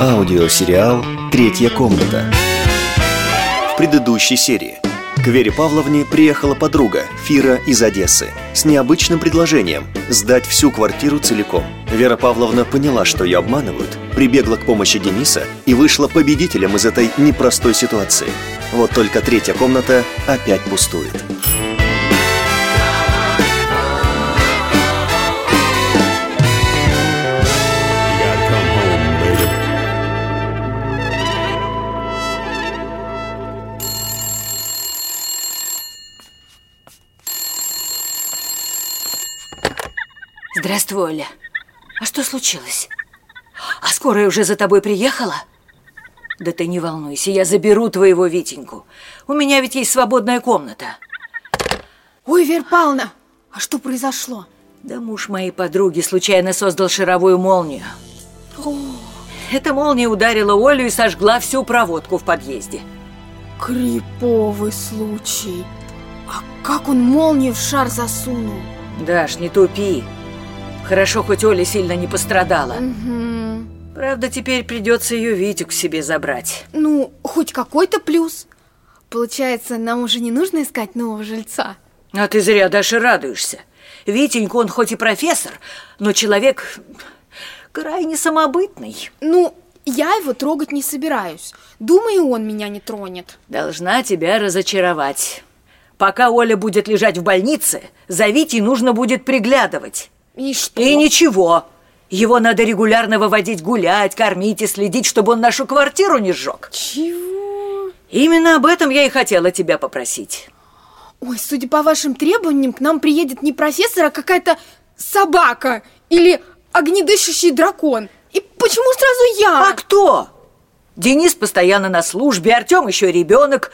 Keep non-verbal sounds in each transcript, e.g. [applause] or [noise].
Аудиосериал «Третья комната». В предыдущей серии к Вере Павловне приехала подруга Фира из Одессы с необычным предложением сдать всю квартиру целиком. Вера Павловна поняла, что ее обманывают, прибегла к помощи Дениса и вышла победителем из этой непростой ситуации. Вот только третья комната опять пустует. Здравствуй, Оля. А что случилось? А скорая уже за тобой приехала? Да ты не волнуйся, я заберу твоего Витеньку. У меня ведь есть свободная комната. Ой, Вер Павловна, а что произошло? Да муж моей подруги случайно создал шаровую молнию. О, Эта молния ударила Олю и сожгла всю проводку в подъезде. криповый случай. А как он молнию в шар засунул? Даш, не тупи. Хорошо, хоть Оля сильно не пострадала. Мгм. Правда, теперь придется ее Витю к себе забрать. Ну, хоть какой-то плюс. Получается, нам уже не нужно искать нового жильца. А ты зря, Даша, радуешься. Витенька, он хоть и профессор, но человек крайне самобытный. Ну, я его трогать не собираюсь. Думаю, он меня не тронет. Должна тебя разочаровать. Пока Оля будет лежать в больнице, за Витей нужно будет приглядывать. И что? И ничего. Его надо регулярно выводить гулять, кормить и следить, чтобы он нашу квартиру не сжег. Чего? Именно об этом я и хотела тебя попросить. Ой, судя по вашим требованиям, к нам приедет не профессор, а какая-то собака или огнедышащий дракон. И почему сразу я? А кто? Денис постоянно на службе, Артем еще ребенок.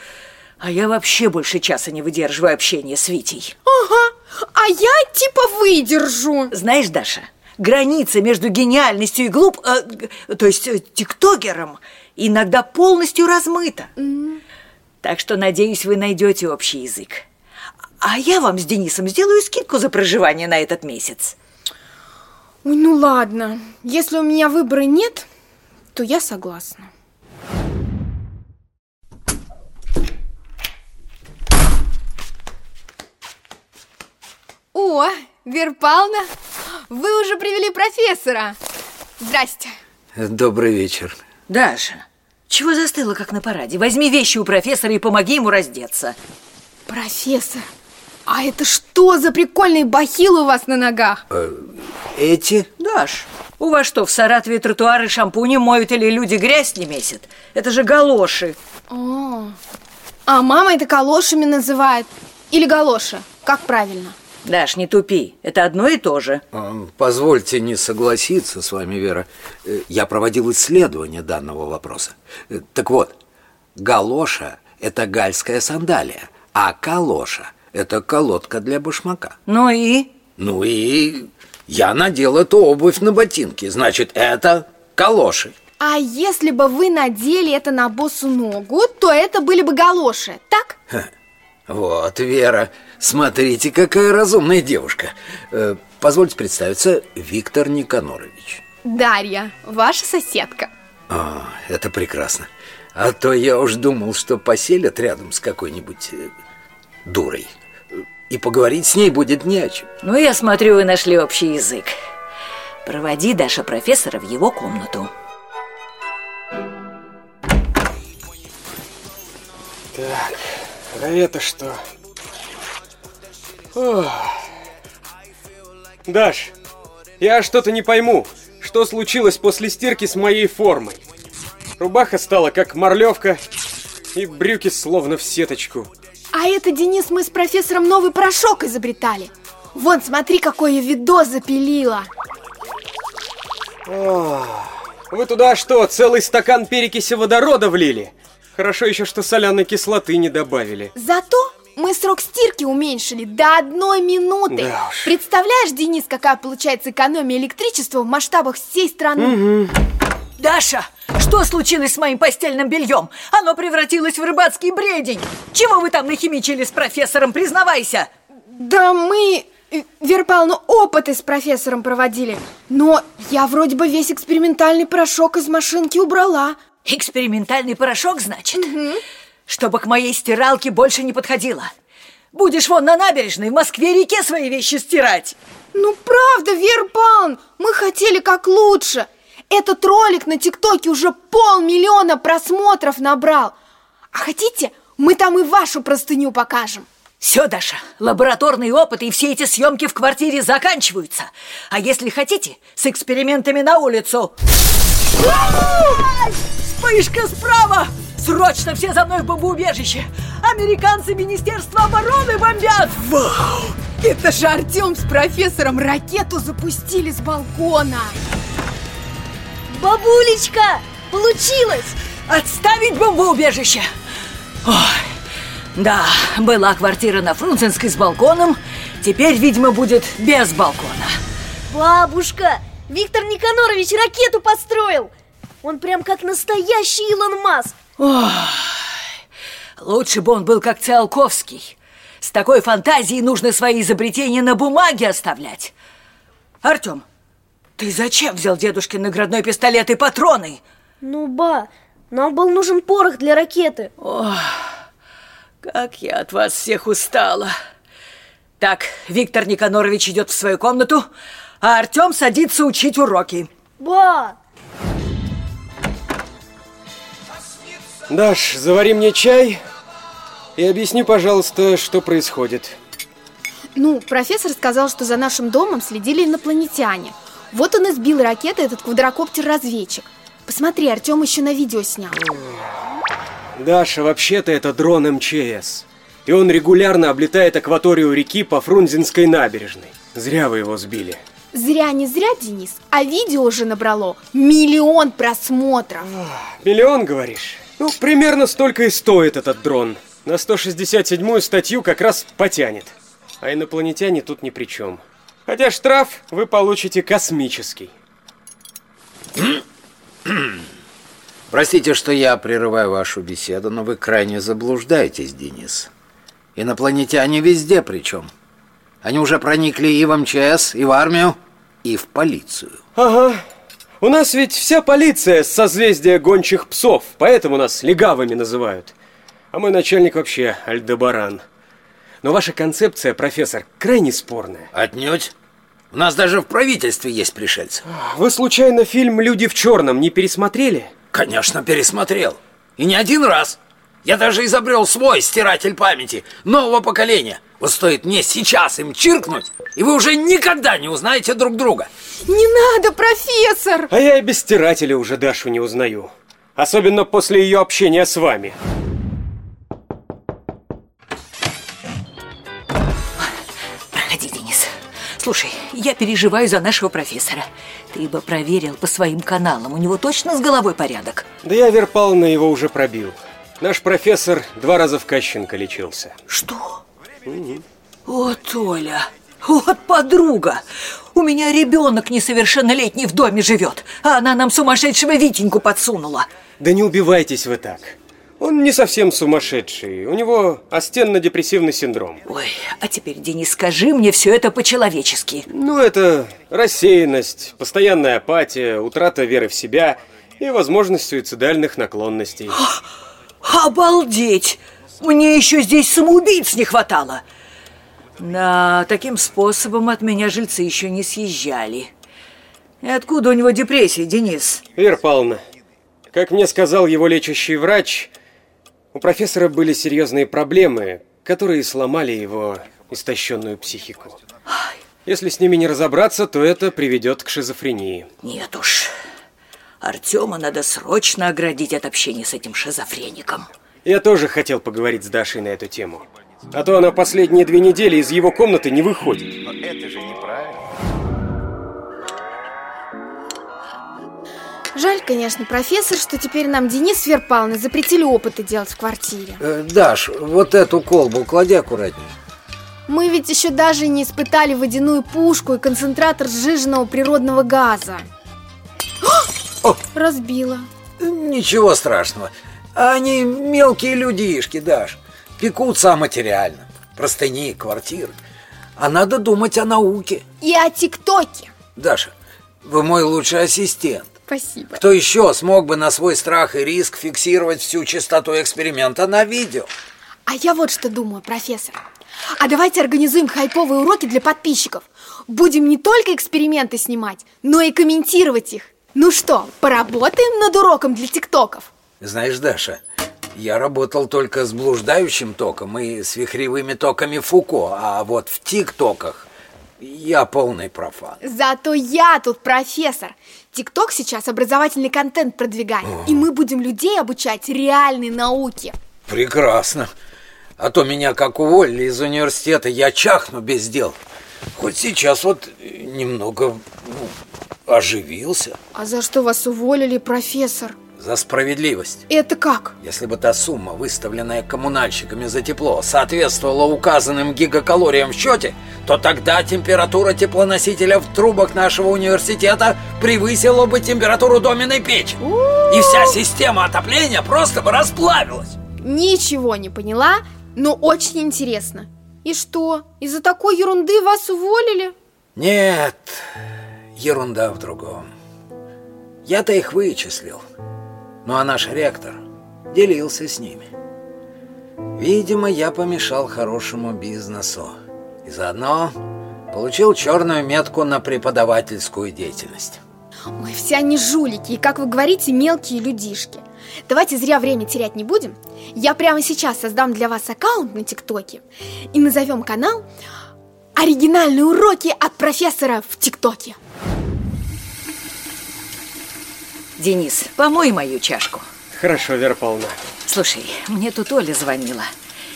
А я вообще больше часа не выдерживаю общения с Витей. Ага, а я типа выдержу. Знаешь, Даша, граница между гениальностью и глуп... э, то есть э, тиктокером иногда полностью размыта. Так что, надеюсь, вы найдете общий язык. А я вам с Денисом сделаю скидку за проживание на этот месяц. Ой, ну ладно. Если у меня выбора нет, то я согласна. О, Вера Павловна, вы уже привели профессора. Здрасте. Добрый вечер. Даша, чего застыла, как на параде? Возьми вещи у профессора и помоги ему раздеться. Профессор, а это что за прикольные бахилы у вас на ногах? Эти? Даш, у вас что, в Саратове тротуары шампунем моют или люди грязь не месят? Это же галоши. О, а мама это калошами называет. Или галоши, как правильно? Даш, не тупи, это одно и то же. А, Позвольте не согласиться с вами, Вера. Э, Я проводил исследование данного вопроса. Э, Так вот, галоша – это гальская сандалия, а калоша – это колодка для башмака. Ну и? Ну и я надел эту обувь на ботинки, значит, это калоши. А если бы вы надели это на босу ногу, то это были бы галоши, так? Вот, Вера, смотрите, какая разумная девушка. Э, Позвольте представиться, Виктор Никанорович. Дарья, ваша соседка. А, это прекрасно. А то я уж думал, что поселят рядом с какой-нибудь э, дурой. И поговорить с ней будет не о чем. Ну, я смотрю, вы нашли общий язык. Проводи Даша профессора в его комнату. Так, а это что? Ох. Даш, я что-то не пойму, что случилось после стирки с моей формой. Рубаха стала как морлевка, и брюки словно в сеточку. А это, Денис, мы с профессором новый порошок изобретали. Вон, смотри, какой я видос запилила. Вы туда что, целый стакан перекиси водорода влили? Хорошо еще, что соляной кислоты не добавили. Зато мы срок стирки уменьшили до одной минуты. Да уж. Представляешь, Денис, какая получается экономия электричества в масштабах всей страны? Даша, что случилось с моим постельным бельем? Оно превратилось в рыбацкий бредень. Чего вы там нахимичили с профессором, признавайся? Да мы... Э, Вера Павловна, опыты с профессором проводили. Но я вроде бы весь экспериментальный порошок из машинки убрала. Экспериментальный порошок, значит? Чтобы к моей стиралке больше не подходило. Будешь вон на набережной в Москве-реке свои вещи стирать. Ну, правда, Павловна, мы хотели как лучше. Этот ролик на ТикТоке уже полмиллиона просмотров набрал. А хотите, мы там и вашу простыню покажем? Все, Даша, лабораторные опыты и все эти съемки в квартире заканчиваются. А если хотите, с экспериментами на улицу. Вспышка справа! Срочно все за мной в бомбоубежище! Американцы Министерства обороны бомбят! Вау! Это же Артем с профессором ракету запустили с балкона! Бабулечка, получилось! Отставить бомбоубежище! Ой, да, была квартира на Фрунзенской с балконом, теперь, видимо, будет без балкона. Бабушка, Виктор Никанорович ракету построил! Он прям как настоящий Илон Маск! Ой, лучше бы он был как Циолковский. С такой фантазией нужно свои изобретения на бумаге оставлять. Артем, ты зачем взял дедушкин наградной пистолет и патроны? Ну, ба, нам был нужен порох для ракеты. Ох, как я от вас всех устала. Так, Виктор Никанорович идет в свою комнату, а Артем садится учить уроки. Ба! Даш, завари мне чай и объясни, пожалуйста, что происходит. Ну, профессор сказал, что за нашим домом следили инопланетяне. Вот он и сбил ракетой этот квадрокоптер-разведчик. Посмотри, Артем еще на видео снял. Даша, вообще-то это дрон МЧС. И он регулярно облетает акваторию реки по Фрунзенской набережной. Зря вы его сбили. Зря не зря, Денис, а видео уже набрало миллион просмотров. Миллион, говоришь? Ну, примерно столько и стоит этот дрон. На 167-ю статью как раз потянет. А инопланетяне тут ни при чем. Хотя штраф вы получите космический. Простите, что я прерываю вашу беседу, но вы крайне заблуждаетесь, Денис. Инопланетяне везде причем. Они уже проникли и в МЧС, и в армию, и в полицию. Ага. У нас ведь вся полиция с созвездия гончих псов, поэтому нас легавыми называют. А мой начальник вообще Альдебаран. Но ваша концепция, профессор, крайне спорная. Отнюдь. У нас даже в правительстве есть пришельцы. Вы случайно фильм «Люди в черном» не пересмотрели? Конечно, пересмотрел. И не один раз. Я даже изобрел свой стиратель памяти нового поколения. Вот стоит мне сейчас им чиркнуть, и вы уже никогда не узнаете друг друга. Не надо, профессор! А я и без стирателя уже Дашу не узнаю. Особенно после ее общения с вами. Проходи, Денис. Слушай, я переживаю за нашего профессора. Ты бы проверил по своим каналам, у него точно с головой порядок? Да я, Верпална, его уже пробил. Наш профессор два раза в Кащенко лечился. Что? Вот, Оля, вот подруга. У меня ребенок несовершеннолетний в доме живет, а она нам сумасшедшего Витеньку подсунула. Да не убивайтесь вы так. Он не совсем сумасшедший. У него астенно-депрессивный синдром. Ой, а теперь, Денис, скажи мне все это по-человечески. Ну, это рассеянность, постоянная апатия, утрата веры в себя и возможность суицидальных наклонностей. [gasps] Обалдеть! Мне еще здесь самоубийц не хватало. Да, таким способом от меня жильцы еще не съезжали. И откуда у него депрессия, Денис? Вера Павловна, как мне сказал его лечащий врач, у профессора были серьезные проблемы, которые сломали его истощенную психику. Если с ними не разобраться, то это приведет к шизофрении. Нет уж. Артема надо срочно оградить от общения с этим шизофреником. Я тоже хотел поговорить с Дашей на эту тему. А то она последние две недели из его комнаты не выходит. Жаль, конечно, профессор, что теперь нам Денис с Верпалной запретили опыты делать в квартире. Э, Даш, вот эту колбу клади аккуратнее. Мы ведь еще даже не испытали водяную пушку и концентратор сжиженного природного газа. О! Разбила. Ничего страшного. Они мелкие людишки, Даш. Пекутся материально. Простыни, квартиры. а надо думать о науке. И о ТикТоке. Даша, вы мой лучший ассистент. Спасибо. Кто еще смог бы на свой страх и риск фиксировать всю частоту эксперимента на видео? А я вот что думаю, профессор. А давайте организуем хайповые уроки для подписчиков. Будем не только эксперименты снимать, но и комментировать их. Ну что, поработаем над уроком для тиктоков? Знаешь, Даша, я работал только с блуждающим током и с вихревыми токами Фуко, а вот в тиктоках я полный профан. Зато я тут профессор. ТикТок сейчас образовательный контент продвигает, и мы будем людей обучать реальной науке. Прекрасно. А то меня как уволили из университета, я чахну без дел. Хоть сейчас вот немного ну, оживился. А за что вас уволили, профессор? За справедливость. Это как? Если бы та сумма, выставленная коммунальщиками за тепло, соответствовала указанным гигакалориям в счете, то тогда температура теплоносителя в трубах нашего университета превысила бы температуру доменной печи. И вся система отопления просто бы расплавилась. Ничего не поняла, но очень интересно. И что, из-за такой ерунды вас уволили? Нет, ерунда в другом. Я-то их вычислил. Ну а наш ректор делился с ними. Видимо, я помешал хорошему бизнесу. И заодно получил черную метку на преподавательскую деятельность. Ой, все они жулики, и, как вы говорите, мелкие людишки. Давайте зря время терять не будем. Я прямо сейчас создам для вас аккаунт на ТикТоке и назовем канал «Оригинальные уроки от профессора в ТикТоке». Денис, помой мою чашку. Хорошо, Вера Павловна. Слушай, мне тут Оля звонила.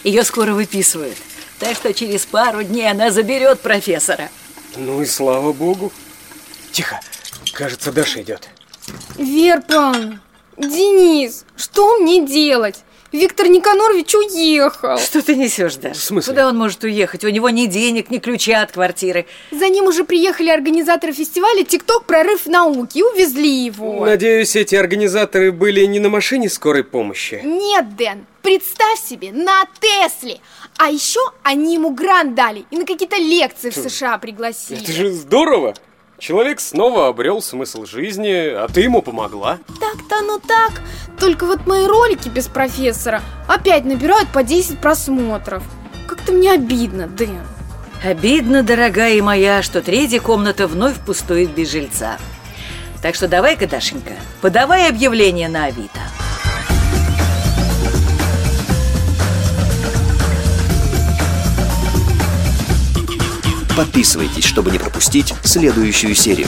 Ее скоро выписывают. Так что через пару дней она заберет профессора. Ну и слава богу. Тихо, кажется, Даша идет. Верпан, Денис, что мне делать? Виктор Никанорович уехал. Что ты несешь, Даша? В смысле? Куда он может уехать? У него ни денег, ни ключа от квартиры. За ним уже приехали организаторы фестиваля «ТикТок. Прорыв науки» и увезли его. Надеюсь, эти организаторы были не на машине скорой помощи. Нет, Дэн, представь себе, на Тесле. А еще они ему грант дали и на какие-то лекции в США пригласили. Это же здорово! Человек снова обрел смысл жизни, а ты ему помогла. Так-то ну так. Только вот мои ролики без профессора опять набирают по 10 просмотров. Как-то мне обидно, Дэн. Обидно, дорогая моя, что третья комната вновь пустует без жильца. Так что давай-ка, Дашенька, подавай объявление на Авито. Подписывайтесь, чтобы не пропустить следующую серию.